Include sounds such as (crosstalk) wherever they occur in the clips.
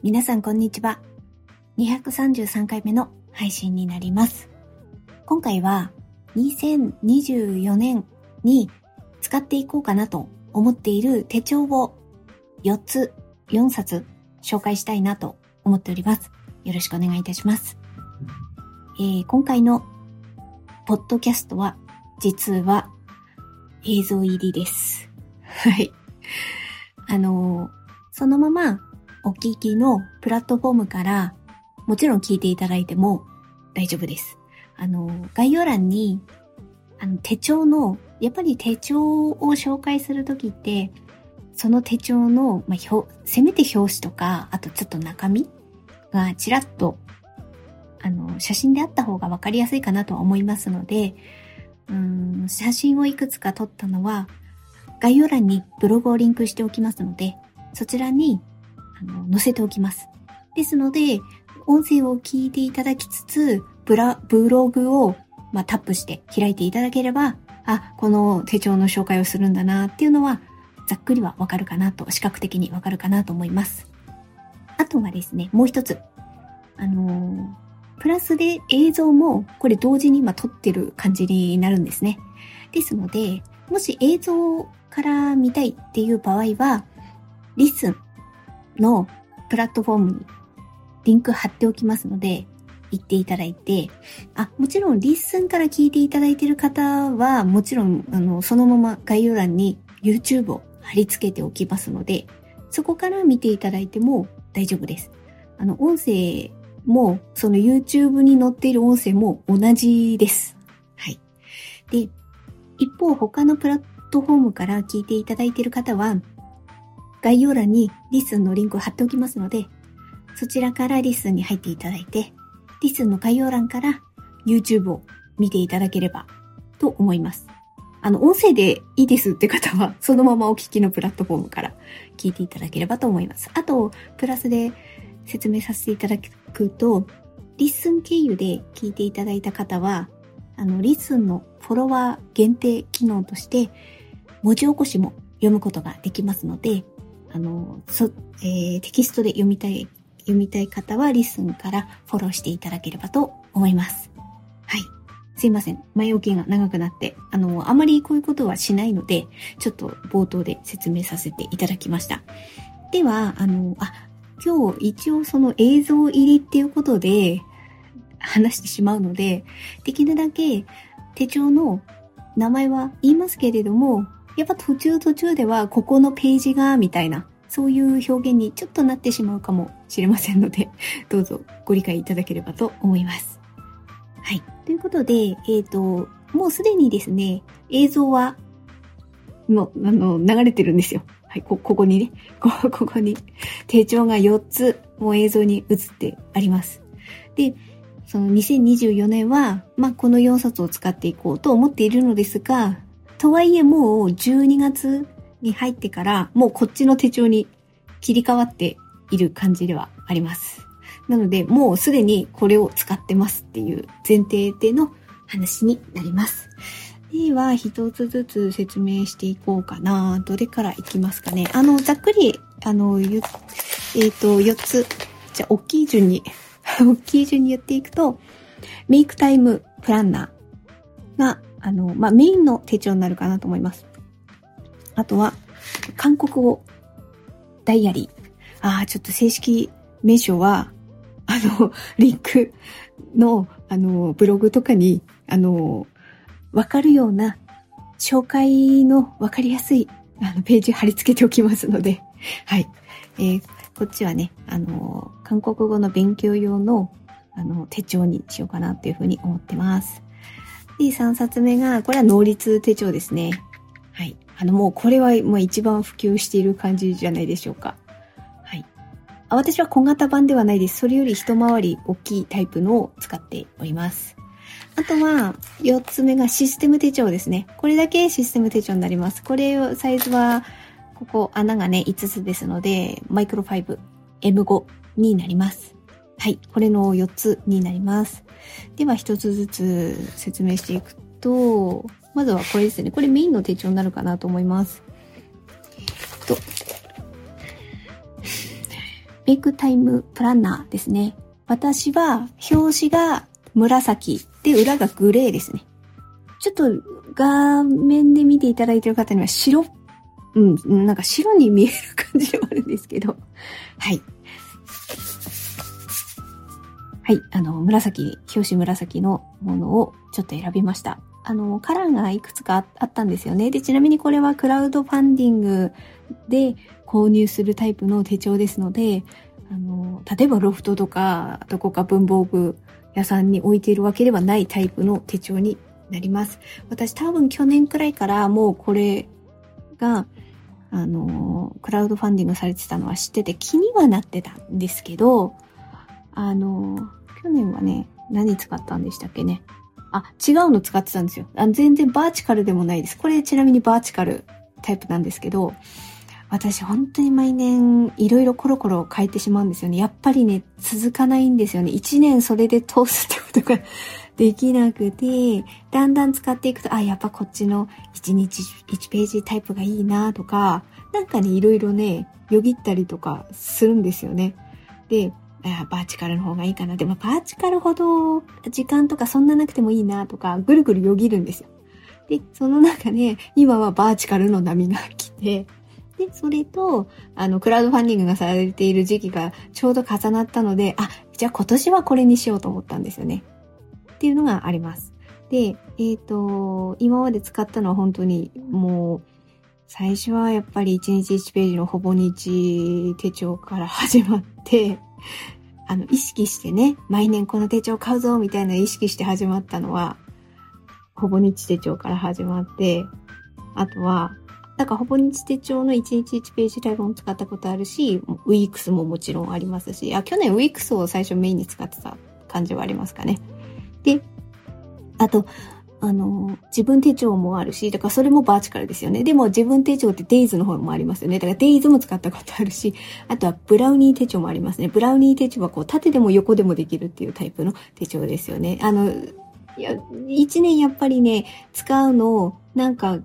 皆さんこんにちは。233回目の配信になります。今回は2024年に使っていこうかなと思っている手帳を4つ、4冊紹介したいなと思っております。よろしくお願いいたします。えー、今回のポッドキャストは実は映像入りです。はい。あのー、そのままお聞きのプラットフォームからもちろん聞いていただいても大丈夫です。あの、概要欄に、あの、手帳の、やっぱり手帳を紹介するときって、その手帳の、まあ、表、せめて表紙とか、あとちょっと中身がちらっと、あの、写真であった方がわかりやすいかなとは思いますので、うん、写真をいくつか撮ったのは、概要欄にブログをリンクしておきますので、そちらにあの載せておきます。ですので、音声を聞いていただきつつ、ブラ、ブログを、まあ、タップして開いていただければ、あ、この手帳の紹介をするんだなっていうのは、ざっくりはわかるかなと、視覚的にわかるかなと思います。あとはですね、もう一つ。あのー、プラスで映像もこれ同時に今撮ってる感じになるんですね。ですので、もし映像から見たいっていう場合は、 LISTEN のプラットフォームにリンク貼っておきますので、行っていただいて、あ、もちろん LISTEN から聞いていただいている方は、もちろん、あの、そのまま概要欄に YouTube を貼り付けておきますので、そこから見ていただいても大丈夫です。あの、音声も、その YouTube に載っている音声も同じです。はい。で、一方、他のプラットフォームから聞いていただいている方は、概要欄に LISTEN のリンクを貼っておきますので、そちらから LISTEN に入っていただいて、 LISTEN の概要欄から YouTube を見ていただければと思います。あの、音声でいいですって方は、(laughs) そのままお聞きのプラットフォームから聞いていただければと思います。あと、プラスで説明させていただくと、 LISTEN 経由で聞いていただいた方は、あの、 LISTEN のフォロワー限定機能として、文字起こしも読むことができますので、あの、そ、えー、テキストで読みたい、読みたい方は LISTEN からフォローしていただければと思います。はい。すいません。前置きが長くなって、あの、あまりこういうことはしないので、ちょっと冒頭で説明させていただきました。では、あの、あ、今日一応その映像入りっていうことで話してしまうので、できるだけ手帳の名前は言いますけれども、やっぱ途中途中ではここのページが、みたいな、そういう表現にちょっとなってしまうかもしれませんので、(laughs) どうぞご理解いただければと思います。はい。ということで、えっ、ー、と、もうすでにですね、映像は、もう、あの、流れてるんですよ。はい、こ、ここにね、(laughs) こ、ここに、手帳が4つ、もう映像に映ってあります。で、その2024年は、まあ、この4冊を使っていこうと思っているのですが、とはいえもう12月に入ってからもうこっちの手帳に切り替わっている感じではあります。なのでもうすでにこれを使ってますっていう前提での話になります。では、一つずつ説明していこうかな。どれからいきますかね。あの、ざっくり、あの、えっ、ー、と、4つ。じゃあ、大きい順に、(laughs) 大きい順に言っていくと、メイクタイムプランナーがあの、まあ、メインの手帳になるかなと思います。あとは、韓国語ダイアリー。ああ、ちょっと正式名称は、あの、リンクの、あの、ブログとかに、あの、わかるような、紹介のわかりやすい、あの、ページ貼り付けておきますので、はい。えー、こっちはね、あの、韓国語の勉強用の、あの、手帳にしようかなっていうふうに思ってます。で、3冊目が、これは能率手帳ですね。はい。あの、もうこれはもう一番普及している感じじゃないでしょうか。はい。あ私は小型版ではないです。それより一回り大きいタイプのを使っております。あとは、4つ目がシステム手帳ですね。これだけシステム手帳になります。これを、サイズは、ここ穴がね、5つですので、マイクロ5、M5 になります。はい。これの4つになります。では、1つずつ説明していくと、まずはこれですね。これメインの手帳になるかなと思います。と、メイクタイムプランナーですね。私は表紙が紫で裏がグレーですね。ちょっと画面で見ていただいている方には白、うん、なんか白に見える感じではあるんですけど。はい。はい、あの、紫、表紙紫のものをちょっと選びました。あの、カラーがいくつかあったんですよね。で、ちなみにこれはクラウドファンディングで購入するタイプの手帳ですので、あの、例えばロフトとか、どこか文房具屋さんに置いているわけではないタイプの手帳になります。私多分去年くらいからもうこれが、あの、クラウドファンディングされてたのは知ってて気にはなってたんですけど、あの、去年はね、何使ったんでしたっけね。あ、違うの使ってたんですよ。あ全然バーチカルでもないです。これちなみにバーチカルタイプなんですけど、私本当に毎年いろいろコロコロ変えてしまうんですよね。やっぱりね、続かないんですよね。一年それで通すってことが (laughs) できなくて、だんだん使っていくと、あ、やっぱこっちの1日1ページタイプがいいなとか、なんかね、いろいろね、よぎったりとかするんですよね。で、バーチカルの方がいいかな。でもバーチカルほど時間とかそんななくてもいいなとか、ぐるぐるよぎるんですよ。で、その中で、今はバーチカルの波が来て、で、それと、あの、クラウドファンディングがされている時期がちょうど重なったので、あ、じゃあ今年はこれにしようと思ったんですよね。っていうのがあります。で、えっ、ー、と、今まで使ったのは本当にもう、最初はやっぱり1日1ページのほぼ日手帳から始まって、あの、意識してね、毎年この手帳買うぞみたいな意識して始まったのは、ほぼ日手帳から始まって、あとは、なんかほぼ日手帳の1日1ページタイプも使ったことあるし、ウィークスももちろんありますし、あ、去年ウィークスを最初メインに使ってた感じはありますかね。で、あと、あの、自分手帳もあるし、だからそれもバーチカルですよね。でも自分手帳ってデイズの方もありますよね。だからデイズも使ったことあるし、あとはブラウニー手帳もありますね。ブラウニー手帳はこう縦でも横でもできるっていうタイプの手帳ですよね。あの、いや、一年やっぱりね、使うのを、なんか、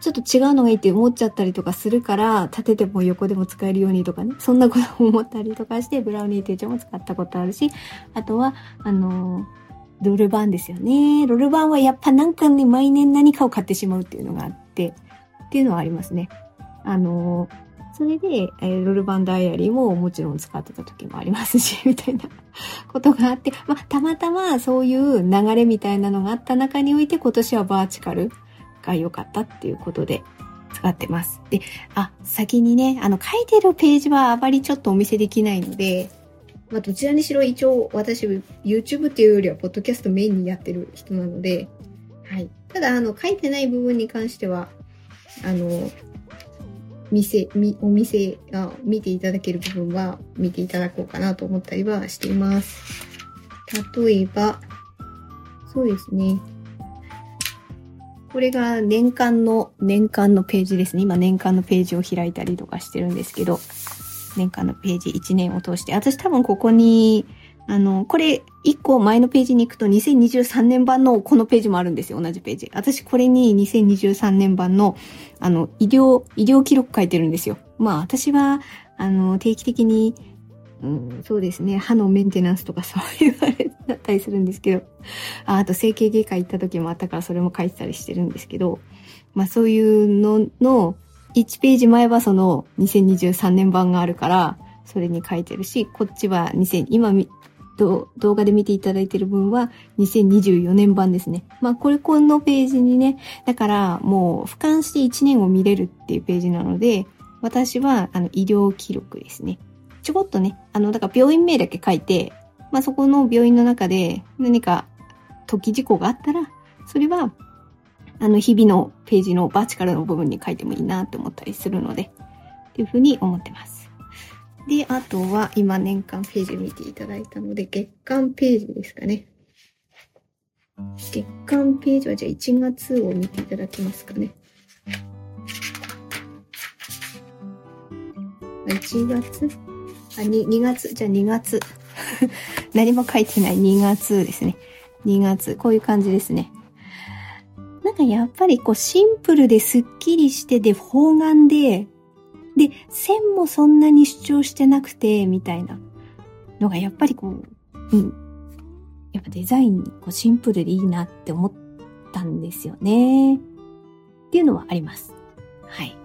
ちょっと違うのがいいって思っちゃったりとかするから、縦でも横でも使えるようにとかね、そんなことを思ったりとかして、ブラウニー手帳も使ったことあるし、あとは、あのロルバンですよね。ロルバンはやっぱなんかね、毎年何かを買ってしまうっていうのがあって、っていうのはありますね。あのそれで、えー、ロルバンダイアリーももちろん使ってた時もありますし、(laughs) みたいなことがあって、まあ、たまたまそういう流れみたいなのがあった中において今年はバーチカルが良かったっていうことで使ってます。で、あ、先にね、あの書いてるページはあまりちょっとお見せできないので、まあ、どちらにしろ一応私 YouTube っていうよりはポッドキャストメインにやってる人なので、はい。ただ、あの、書いてない部分に関しては、あの、店、お店が見ていただける部分は見ていただこうかなと思ったりはしています。例えば、そうですね。これが年間の、年間のページですね。今年間のページを開いたりとかしてるんですけど、年間のページ1年を通して、私多分ここに、あの、これ1個前のページに行くと2023年版のこのページもあるんですよ、同じページ。私これに2023年版の、あの、医療、医療記録書いてるんですよ。まあ私は、あの、定期的に、うん、そうですね、歯のメンテナンスとかそういうあれだったりするんですけど、ああと整形外科行った時もあったからそれも書いてたりしてるんですけど、まあそういうのの、1ページ前はその2023年版があるから、それに書いてるし、こっちは2000、今動画で見ていただいてる分は2024年版ですね。まあこれこのページにね、だからもう俯瞰して1年を見れるっていうページなので、私はあの医療記録ですね。ちょこっとね、あの、だから病院名だけ書いて、まあそこの病院の中で何か時事故があったら、それはあの、日々のページのバーチカルの部分に書いてもいいなって思ったりするので、っていうふうに思ってます。で、あとは今年間ページ見ていただいたので、月間ページですかね。月間ページはじゃあ1月を見ていただけますかね。1月？あ、2, 2月？じゃあ2月。(laughs) 何も書いてない2月ですね。2月。こういう感じですね。かやっぱりこうシンプルですっきりしてで方眼で、で、線もそんなに主張してなくて、みたいなのがやっぱりこう、うん。やっぱデザインこうシンプルでいいなって思ったんですよね。っていうのはあります。はい。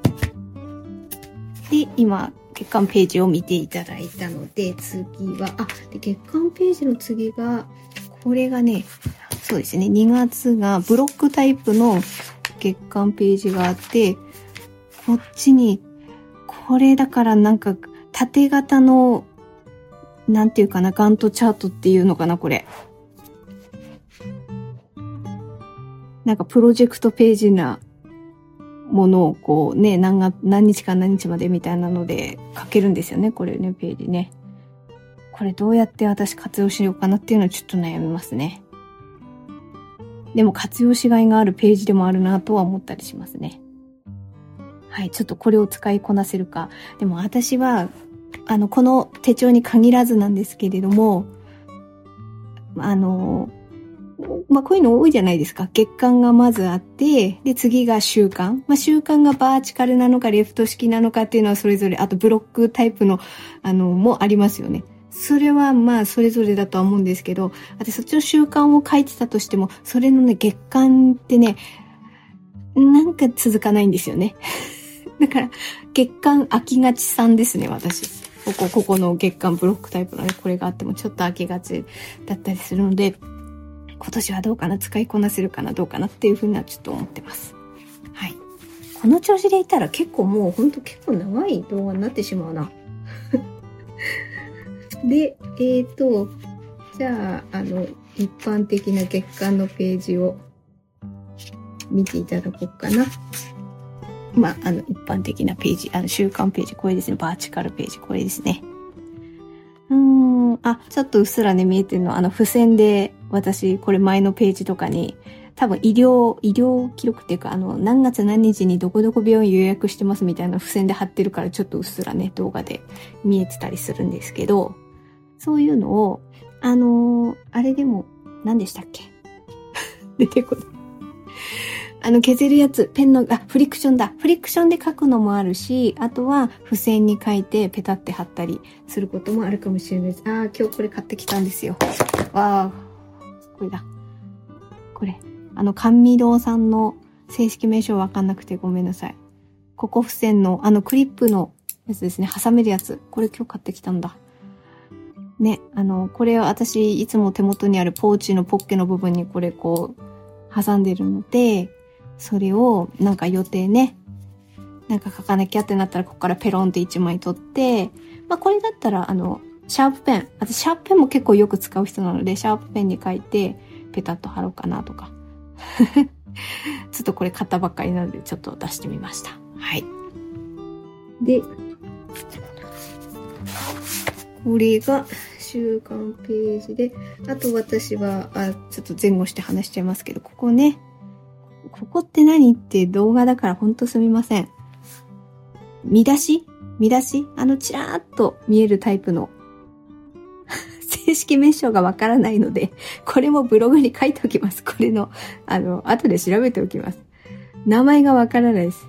で、今、月間ページを見ていただいたので、次は、あ、で月間ページの次が、これがね、そうですね、2月がブロックタイプの月間ページがあって、こっちに、これだからなんか、縦型の、なんていうかな、ガントチャートっていうのかな、これ。なんかプロジェクトページなものをこうね、何が、何日か何日までみたいなので書けるんですよね、これね、ページね。これどうやって私活用しようかなっていうのはちょっと悩みますね。でも活用しがいがあるページでもあるなとは思ったりしますね。はい、ちょっとこれを使いこなせるか。でも私は、あの、この手帳に限らずなんですけれども、あの、まあ、こういうの多いじゃないですか。月間がまずあって、で、次が週間。まあ、週間がバーチカルなのか、レフト式なのかっていうのはそれぞれ、あとブロックタイプの、あの、もありますよね。それはまあ、それぞれだとは思うんですけど、私そっちの習慣を書いてたとしても、それのね、月間ってね、なんか続かないんですよね。(laughs) だから、月間飽きがちさんですね、私。ここ、ここの月間ブロックタイプのね、これがあってもちょっと飽きがちだったりするので、今年はどうかな使いこなせるかなどうかなっていうふうにはちょっと思ってます。はい。この調子でいたら結構もうほんと結構長い動画になってしまうな。で、えっ、ー、と、じゃあ、あの、一般的な月間のページを見ていただこうかな。まあ、あの、一般的なページ、あの、週間ページ、これですね。バーチカルページ、これですね。うーん、あ、ちょっとうっすらね、見えてるのは、あの、付箋で、私、これ前のページとかに、多分医療、医療記録っていうか、あの、何月何日にどこどこ病院予約してますみたいな付箋で貼ってるから、ちょっとうっすらね、動画で見えてたりするんですけど、そういうのを、あのー、あれでも、何でしたっけ？(laughs) 出てこない。あの、削るやつ、ペンの、あ、フリクションだ。フリクションで書くのもあるし、あとは付箋に書いてペタって貼ったりすることもあるかもしれないです。ああ、今日これ買ってきたんですよ。わあ、これだ。これ。あの、甘味堂さんの正式名称わかんなくてごめんなさい。ここ付箋の、あのクリップのやつですね。挟めるやつ。これ今日買ってきたんだ。ね、あの、これは私いつも手元にあるポーチのポッケの部分にこれこう挟んでるので、それをなんか予定ね、なんか書かなきゃってなったらここからペロンって1枚取って、まあこれだったらあの、シャープペン。私シャープペンも結構よく使う人なので、シャープペンに書いてペタッと貼ろうかなとか。(laughs) ちょっとこれ買ったばっかりなのでちょっと出してみました。はい。で、これが週間ページで、あと私は、あ、ちょっと前後して話しちゃいますけど、ここね、ここって何って動画だからほんとすみません。見出し？見出し？あの、ちらーっと見えるタイプの (laughs) 正式名称がわからないので、これもブログに書いておきます。これの、あの、後で調べておきます。名前がわからないです。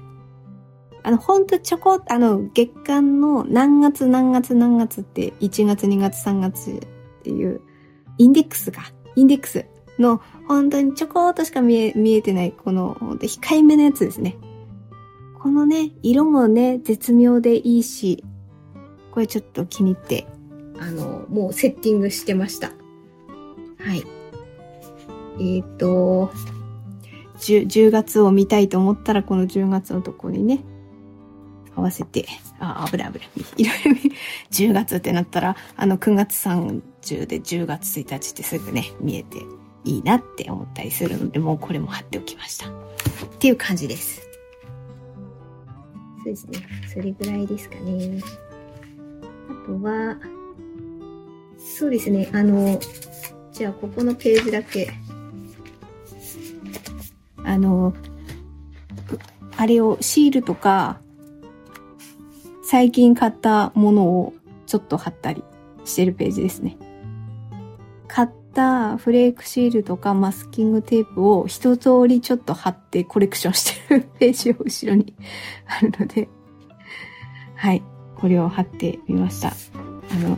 あの、ほんとちょこ、あの、月間の何月何月何月って、1月2月3月っていう、インデックスが、インデックスの本当にちょこっとしか見え、見えてない、この、控えめなやつですね。このね、色もね、絶妙でいいし、これちょっと気に入って、あの、もうセッティングしてました。はい。えっ、ー、と10、10月を見たいと思ったら、この10月のところにね、合わせて、あ、危ない危ない。いろいろ、10月ってなったら、あの、9月30で10月1日ってすぐね、見えていいなって思ったりするので、もうこれも貼っておきました。っていう感じです。そうですね。それぐらいですかね。あとは、そうですね。あの、じゃあここのページだけ、あの、あれをシールとか、最近買ったものをちょっと貼ったりしてるページですね。買ったフレークシールとかマスキングテープを一通りちょっと貼ってコレクションしてるページを後ろに (laughs) あるので、はい。これを貼ってみました。あの、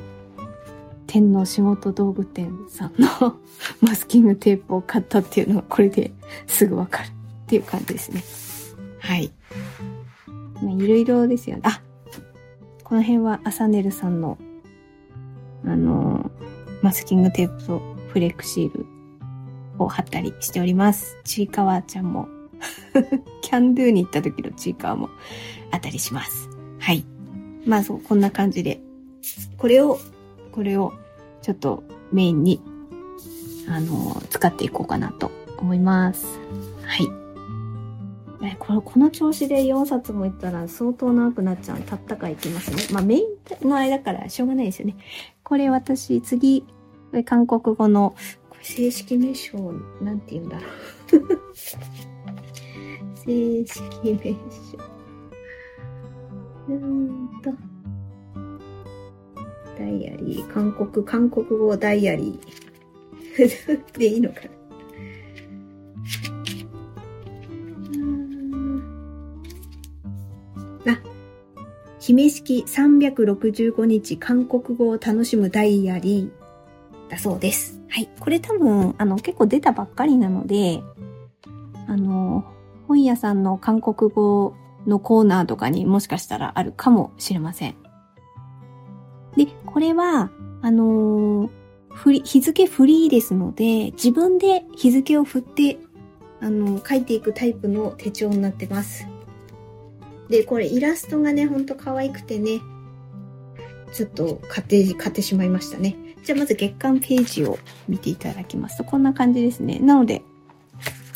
天皇仕事道具店さんの (laughs) マスキングテープを買ったっていうのがこれですぐわかるっていう感じですね。はい。ま、いろいろですよね。あこの辺はアサネルさんの、あの、マスキングテープとフレックシールを貼ったりしております。ちいかわちゃんも (laughs) キャンドゥに行った時のちいかわもあったりします。はい。まあそう、こんな感じで。これを、これを、ちょっとメインに、あの、使っていこうかなと思います。はい。え、この、この調子で4冊もいったら相当長くなっちゃう。たったかいきますね。まあメインの間からしょうがないですよね。これ私、次、韓国語の、正式名称、なんて言うんだろう。(laughs) 正式名称。うーんと。ダイアリー、韓国、韓国語ダイアリー。(laughs) でいいのかな姫式365日韓国語を楽しむダイアリーだそうです。はい。これ多分、あの、結構出たばっかりなので、あの、本屋さんの韓国語のコーナーとかにもしかしたらあるかもしれません。で、これは、あのー、日付フリーですので、自分で日付を振って、あのー、書いていくタイプの手帳になってます。で、これイラストがね、ほんと可愛くてね、ちょっと買って、買ってしまいましたね。じゃあまず月間ページを見ていただきますと、こんな感じですね。なので、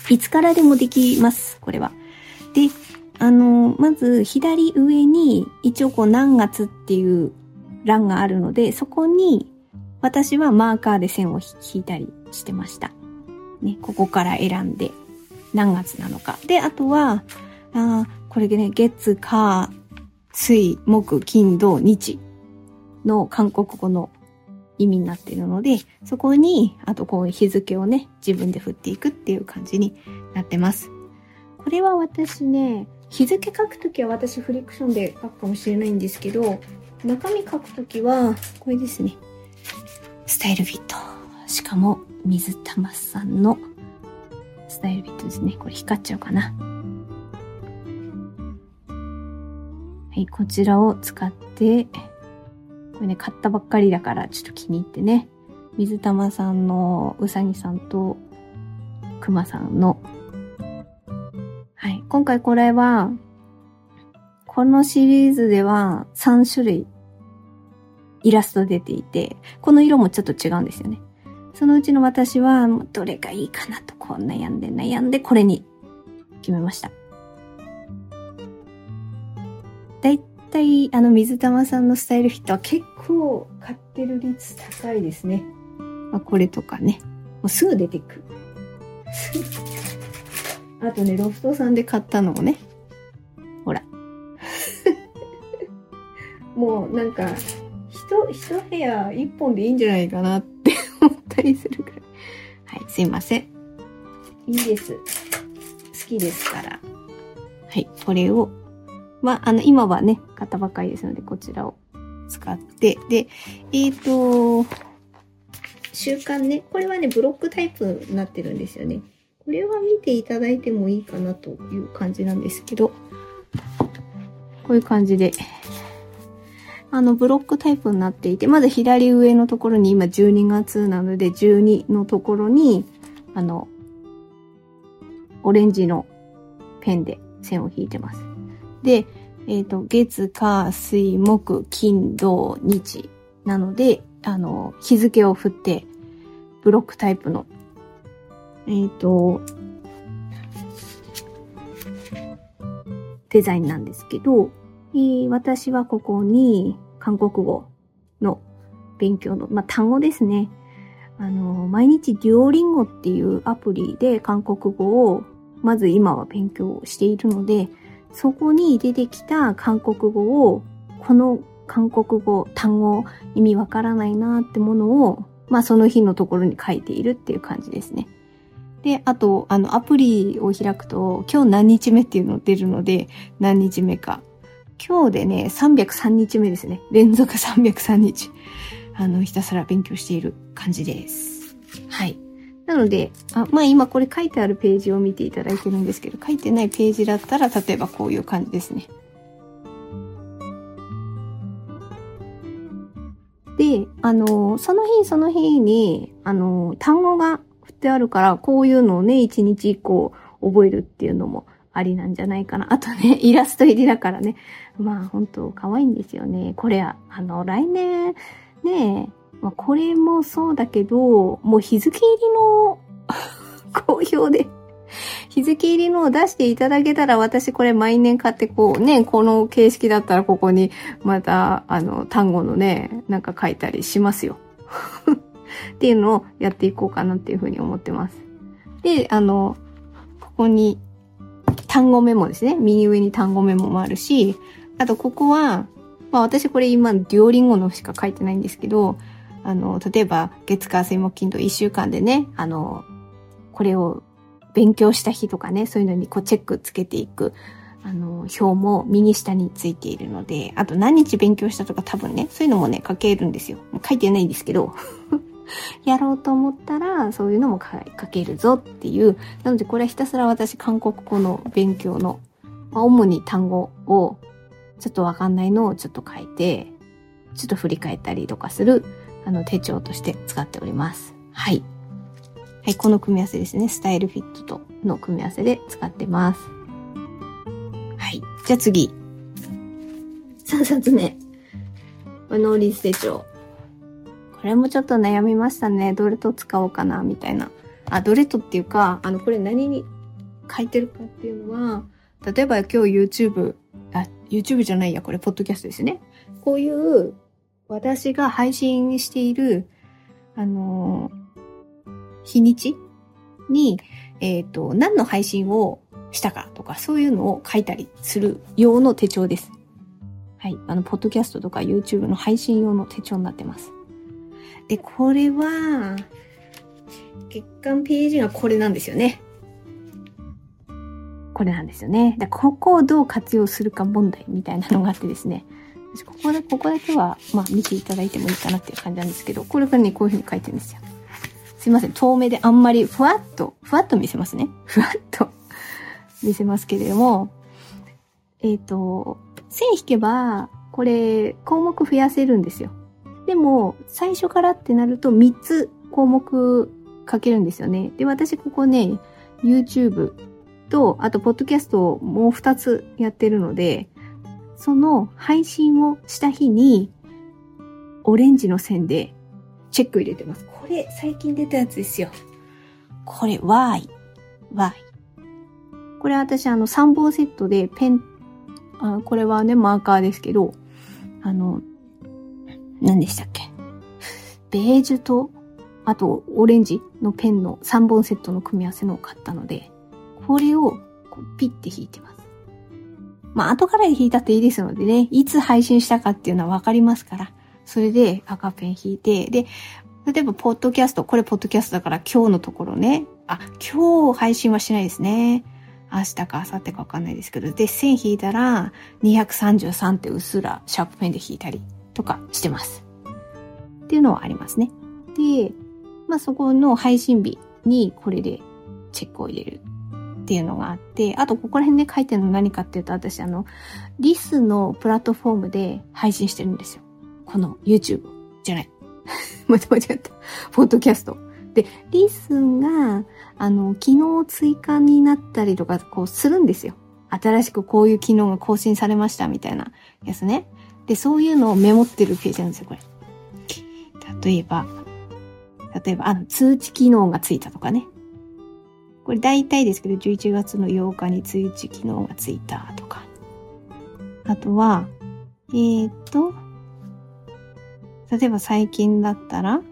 いつからでもできます、これは。で、あの、まず左上に一応こう何月っていう欄があるので、そこに私はマーカーで線を引いたりしてました。ね、ここから選んで何月なのか。で、あとは、あこれでね、月、火、水、木、金、土、日の韓国語の意味になっているので、そこに、あとこう日付をね、自分で振っていくっていう感じになってます。これは私ね、日付書くときは私フリクションで書くかもしれないんですけど、中身書くときは、これですね。スタイルフィット。しかも、水玉さんのスタイルフィットですね。これ光っちゃうかな。はい、こちらを使って、これね、買ったばっかりだからちょっと気に入ってね。水玉さんのうさぎさんとくまさんの。はい、今回これは、このシリーズでは3種類イラスト出ていて、この色もちょっと違うんですよね。そのうちの私は、どれがいいかなと、こう悩んで悩んで、これに決めました。だいたい、あの、水玉さんのスタイルフィットは結構買ってる率高いですね。まあ、これとかね。もうすぐ出てくる。(laughs) あとね、ロフトさんで買ったのをね。ほら。(laughs) もうなんか、一、一部屋一本でいいんじゃないかなって (laughs) 思ったりするくらい。はい、すいません。いいです。好きですから。はい、これを、まあ、あの、今はね、買ったばかりですので、こちらを使って、で、えっ、ー、と、習慣ね、これはね、ブロックタイプになってるんですよね。これは見ていただいてもいいかなという感じなんですけど、こういう感じで、あの、ブロックタイプになっていて、まず左上のところに今12月なので12のところに、あの、オレンジのペンで線を引いてます。で、えっ、ー、と、月、火、水、木、金、土、日なので、あの、日付を振って、ブロックタイプの、えっ、ー、と、デザインなんですけど、えー、私はここに韓国語の勉強の、まあ、単語ですね。あの、毎日デュオリンゴっていうアプリで韓国語をまず今は勉強しているので、そこに出てきた韓国語を、この韓国語、単語、意味わからないなってものを、まあその日のところに書いているっていう感じですね。で、あと、あの、アプリを開くと、今日何日目っていうの出るので、何日目か今日でね、303日目ですね。連続303日。あの、ひたすら勉強している感じです。はい。なので、あまあ今これ書いてあるページを見ていただいてるんですけど、書いてないページだったら、例えばこういう感じですね。で、あの、その日その日に、あの、単語が振ってあるから、こういうのをね、一日一個覚えるっていうのもありなんじゃないかな。あとね、(laughs) イラスト入りだからね。まあ、本当可愛いんですよね。これ、あの、来年、ね、まあ、これもそうだけど、もう日付入りの (laughs) 好評で日付入りのを出していただけたら、私これ毎年買ってこうね、この形式だったらここにまた、あの、単語のね、なんか書いたりしますよ。(laughs) っていうのをやっていこうかなっていうふうに思ってます。で、あの、ここに単語メモですね。右上に単語メモもあるし、あとここは、まあ私これ今、デュオリンゴのしか書いてないんですけど、あの、例えば月火水木金と1週間でね、あの、これを勉強した日とかね、そういうのにこうチェックつけていく、あの、表も右下についているので、あと何日勉強したとか多分ね、そういうのもね、書けるんですよ。書いてないんですけど。(laughs) やろうと思ったら、そういうのも書けるぞっていう。なので、これはひたすら私、韓国語の勉強の、まあ、主に単語を、ちょっとわかんないのをちょっと書いて、ちょっと振り返ったりとかする、あの、手帳として使っております。はい。はい、この組み合わせですね。スタイルフィットとの組み合わせで使ってます。はい。じゃあ次。3冊目。ノーリース手帳。これもちょっと悩みましたね。どれと使おうかな、みたいな。あ、どれとっていうか、あの、これ何に書いてるかっていうのは、例えば今日 YouTube、あ、YouTube じゃないや、これ、ポッドキャストですね。こういう、私が配信している、あのー日にちに、えっ、ー、と、何の配信をしたかとか、そういうのを書いたりする用の手帳です。はい。あの、ポッドキャストとか YouTube の配信用の手帳になってます。で、これは、月間ページがこれなんですよね。これなんですよね。で、ここをどう活用するか問題みたいなのがあってですね。ここで、ここだけは、まあ見ていただいてもいいかなっていう感じなんですけど、これからね、こういうふうに書いてるんですよ。すいません、遠目であんまりふわっと、ふわっと見せますね。ふわっと見せますけれども、えっ、ー、と、線引けば、これ、項目増やせるんですよ。でも、最初からってなると3つ項目書けるんですよね。で、私ここね、YouTube と、あと、ポッドキャストをもう2つやってるので、その配信をした日に、オレンジの線でチェック入れてます。これ、最近出たやつですよ。これ、Y。Y。これ私、あの、3本セットでペン、あこれはね、マーカーですけど、あの、何でしたっけ？ベージュと、あと、オレンジのペンの3本セットの組み合わせのを買ったので、これをこうピッて引いてます。まあ、後から引いたっていいですのでね、いつ配信したかっていうのはわかりますから、それで赤ペン引いて、で、例えば、ポッドキャスト、これポッドキャストだから今日のところね、あ、今日配信はしないですね。明日か明後日かわかんないですけど、で、線引いたら、233ってうっすらシャープペンで引いたりとかしてます。っていうのはありますね。で、まあそこの配信日にこれでチェックを入れるっていうのがあって、あとここら辺で書いてるの何かっていうと、私あの、リスのプラットフォームで配信してるんですよ。この YouTube じゃない。間違えちゃった。ポッドキャスト。で、リスが、あの、機能追加になったりとか、こうするんですよ。新しくこういう機能が更新されましたみたいなやつね。で、そういうのをメモってるページなんですよ、これ。例えば、例えば、あの、通知機能がついたとかね。これ大体ですけど、11月の8日に通知機能がついたとか。あとは、えー、っと、例えば最近だったら、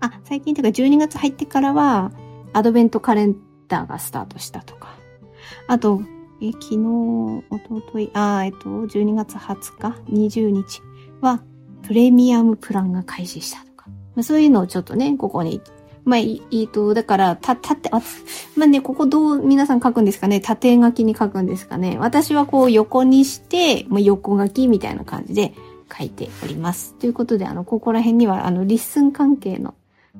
あ、最近というか12月入ってからは、アドベントカレンダーがスタートしたとか。あと、え、昨日、おととい、あ、えっと、12月20日、20日は、プレミアムプランが開始したとか。まあ、そういうのをちょっとね、ここに、まあ、いいと、だから、た、たって、あ、まあね、ここどう皆さん書くんですかね？縦書きに書くんですかね？私はこう横にして、まあ、横書きみたいな感じで書いております。ということで、あの、ここら辺には、あの、 LISTEN 関係の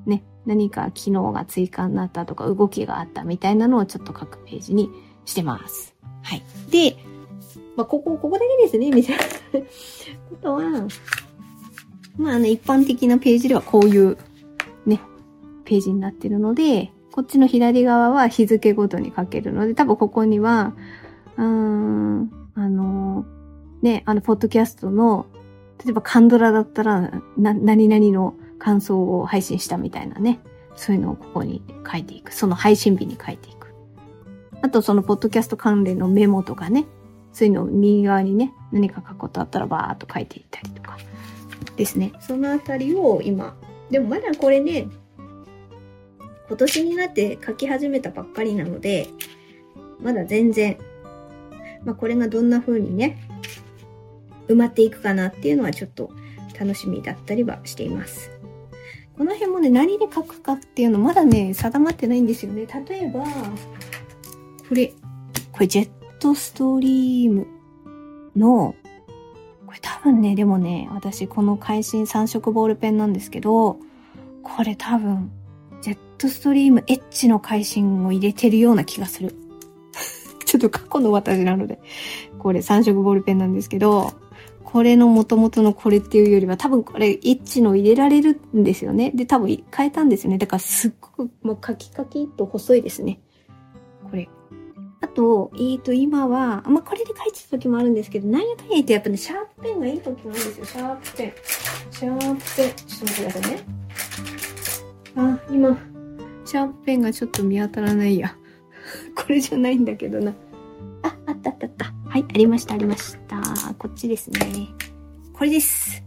ね、何か機能が追加になったとか動きがあったみたいなのをちょっと書くページにしてます。はい。で、まあ、ここ、ここだけですね、みたいな (laughs) ことは、まあ、あの、一般的なページではこういう、ページになってるので、こっちの左側は日付ごとに書けるので、多分ここには、うーん、あの、ね、あの、ポッドキャストの、例えばカンドラだったら、な、何々の感想を配信したみたいなね、そういうのをここに書いていく。その配信日に書いていく。あと、そのポッドキャスト関連のメモとかね、そういうのを右側にね、何か書くことあったらバーっと書いていったりとかですね。そのあたりを今でもまだこれね、今年になって書き始めたばっかりなので、まだ全然、まあこれがどんな風にね、埋まっていくかなっていうのはちょっと楽しみだったりはしています。この辺もね、何で書くかっていうのまだね、定まってないんですよね。例えば、これ、これジェットストリームのこれ多分ね、でもね、私この会心3色ボールペンなんですけど、これ多分、トストリームエッジの会心を入れてるような気がする。(laughs) ちょっと過去の私なので、これ3色ボールペンなんですけど、これの元々のこれっていうよりは多分これエッジの入れられるんですよね。で、多分変えたんですよね。だからすっごくもうカキカキと細いですね。これ。あと、えっ、ー、と、今は、まあ、これで書いてた時もあるんですけど、なんやかんや言ってやっぱね、シャープペンがいい時なんですよ。シャープペン。シャープペン。ちょっと待ってくださいね。あ、今、シャープペンがちょっと見当たらないや。(laughs) これじゃないんだけどな。あ、あったあったあった。はい、ありました、ありました。こっちですね。これです。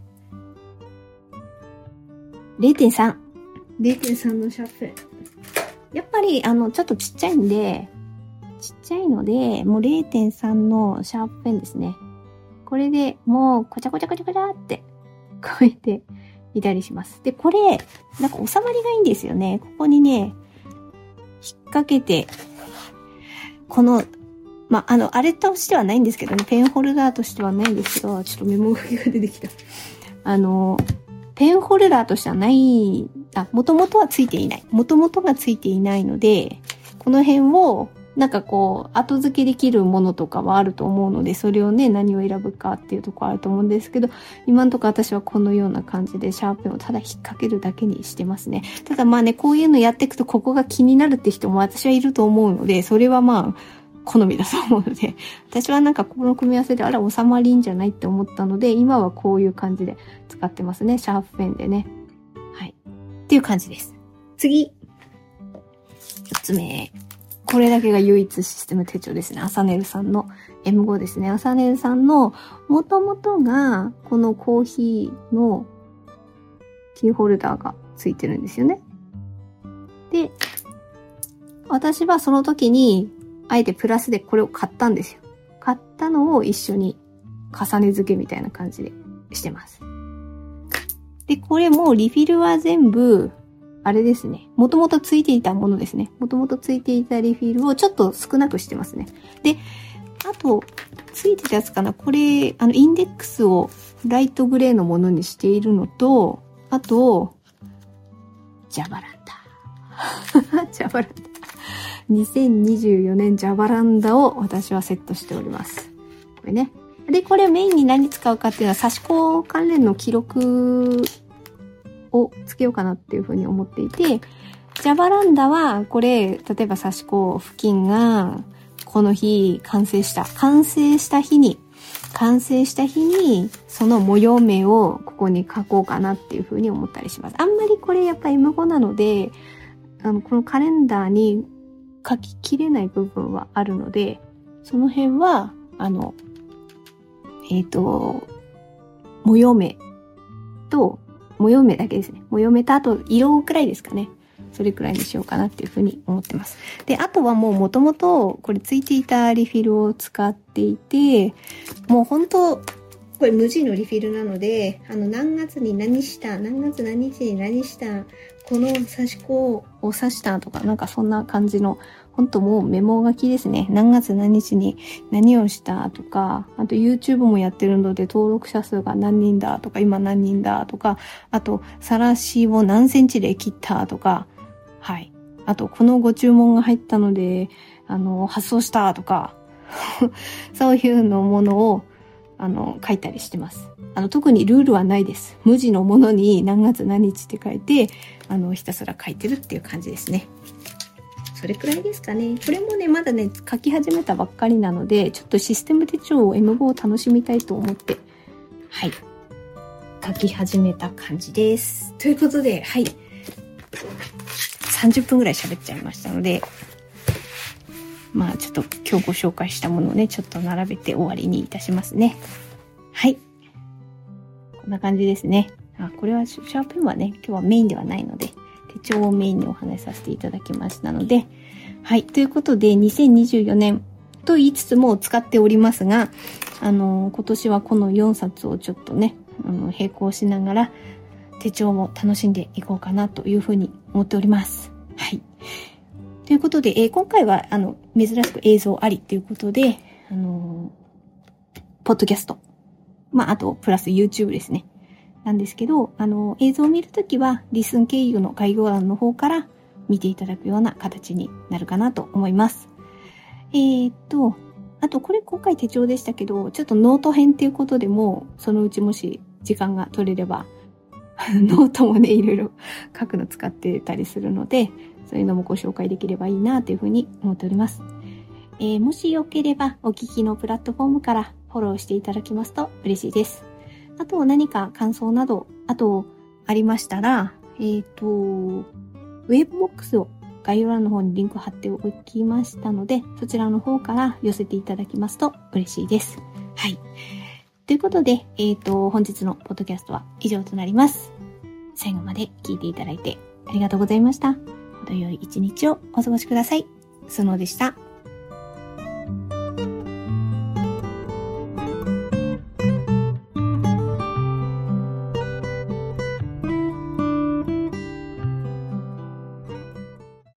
0.3。0.3のシャープペン。やっぱり、あの、ちょっとちっちゃいんで、ちっちゃいので、もう0.3のシャープペンですね。これでもう、こちゃこちゃこちゃこちゃって、こうやっていたりします。で、これ、なんか収まりがいいんですよね。ここにね、引っ掛けて、この、まあ、の、あれとしてはないんですけどね、ペンホルダーとしてはないんですけど、ちょっとメモ書きが出てきた。あの、ペンホルダーとしてはない、あ、もともとはついていない。もともとがついていないので、この辺をなんかこう、後付けできるものとかはあると思うので、それをね、何を選ぶかっていうとこあると思うんですけど、今んとこ私はこのような感じでシャーペンをただ引っ掛けるだけにしてますね。ただまあね、こういうのやっていくとここが気になるって人も私はいると思うので、それはまあ、好みだと思うので、私はなんかこの組み合わせであら収まりんじゃないって思ったので、今はこういう感じで使ってますね。シャープペンでね。はい。っていう感じです。次。四つ目。これだけが唯一システム手帳ですね。アサネルさんの M5 ですね。アサネルさんの元々がこのコーヒーのキーホルダーがついてるんですよね。で、私はその時にあえてプラスでこれを買ったんですよ。買ったのを一緒に重ね付けみたいな感じでしてます。で、これもリフィルは全部あれですね。もともとついていたものですね。もともとついていたリフィルをちょっと少なくしてますね。で、あと、ついてたやつかな。これ、あの、インデックスをライトグレーのものにしているのと、あと、ジャバランダ。(laughs) ジャバランダ。2024年ジャバランダを私はセットしております。これね。で、これメインに何使うかっていうのは、差し子関連の記録をつけようかなっていうふうに思っていて、ジャバランダは、これ、例えば差し子付近が、この日完成した。完成した日に、完成した日に、その模様名をここに書こうかなっていうふうに思ったりします。あんまりこれやっぱ M5 なので、あの、このカレンダーに書ききれない部分はあるので、その辺は、あの、えっ、ー、と、模様名と模様目だけですね。模様目とあと色くらいですかね。それくらいにしようかなっていうふうに思ってます。で、あとはもう元々これついていたリフィルを使っていて、もう本当これ無地のリフィルなので、あの何月に何した、何月何日に何した、この差し子を指したとか、なんかそんな感じの、本当もうメモ書きですね。何月何日に何をしたとか、あと YouTube もやってるので登録者数が何人だとか、今何人だとか、あと、さらしを何センチで切ったとか、はい。あと、このご注文が入ったので、あの、発送したとか、(laughs) そういうのものを、あの、書いたりしてます。あの、特にルールはないです。無地のものに何月何日って書いて、あの、ひたすら書いてるっていう感じですね。それくらいですかね。これもね、まだね、書き始めたばっかりなので、ちょっとシステム手帳を M5 を楽しみたいと思って、はい。書き始めた感じです。ということで、はい。30分ぐらい喋っちゃいましたので、まあちょっと今日ご紹介したものをね、ちょっと並べて終わりにいたしますね。はい。こんな感じですね。あ、これはシャープペンはね、今日はメインではないので、手帳をメインにお話しさせていただきましたので、はい。ということで、2024年と言いつつも使っておりますが、あの、今年はこの4冊をちょっとね、あの、並行しながら、手帳も楽しんでいこうかなというふうに思っております。はい。ということで、えー、今回は、あの、珍しく映像ありということで、あのー、ポッドキャスト。まあ、あと、プラス YouTube ですね。なんですけど、あの、映像を見るときは、リスン経由の概要欄の方から見ていただくような形になるかなと思います。えー、っと、あと、これ今回手帳でしたけど、ちょっとノート編っていうことでも、そのうちもし時間が取れれば、(laughs) ノートもね、いろいろ (laughs) 書くの使ってたりするので、そういうのもご紹介できればいいなというふうに思っております。えー、もしよければお聞きのプラットフォームからフォローしていただきますと嬉しいです。あと何か感想など、あとありましたら、えっ、ー、と、ウェブボックスを概要欄の方にリンク貼っておきましたので、そちらの方から寄せていただきますと嬉しいです。はい。ということで、えっ、ー、と、本日のポッドキャストは以上となります。最後まで聞いていただいてありがとうございました。程よい一日をお過ごしください。スノーでした。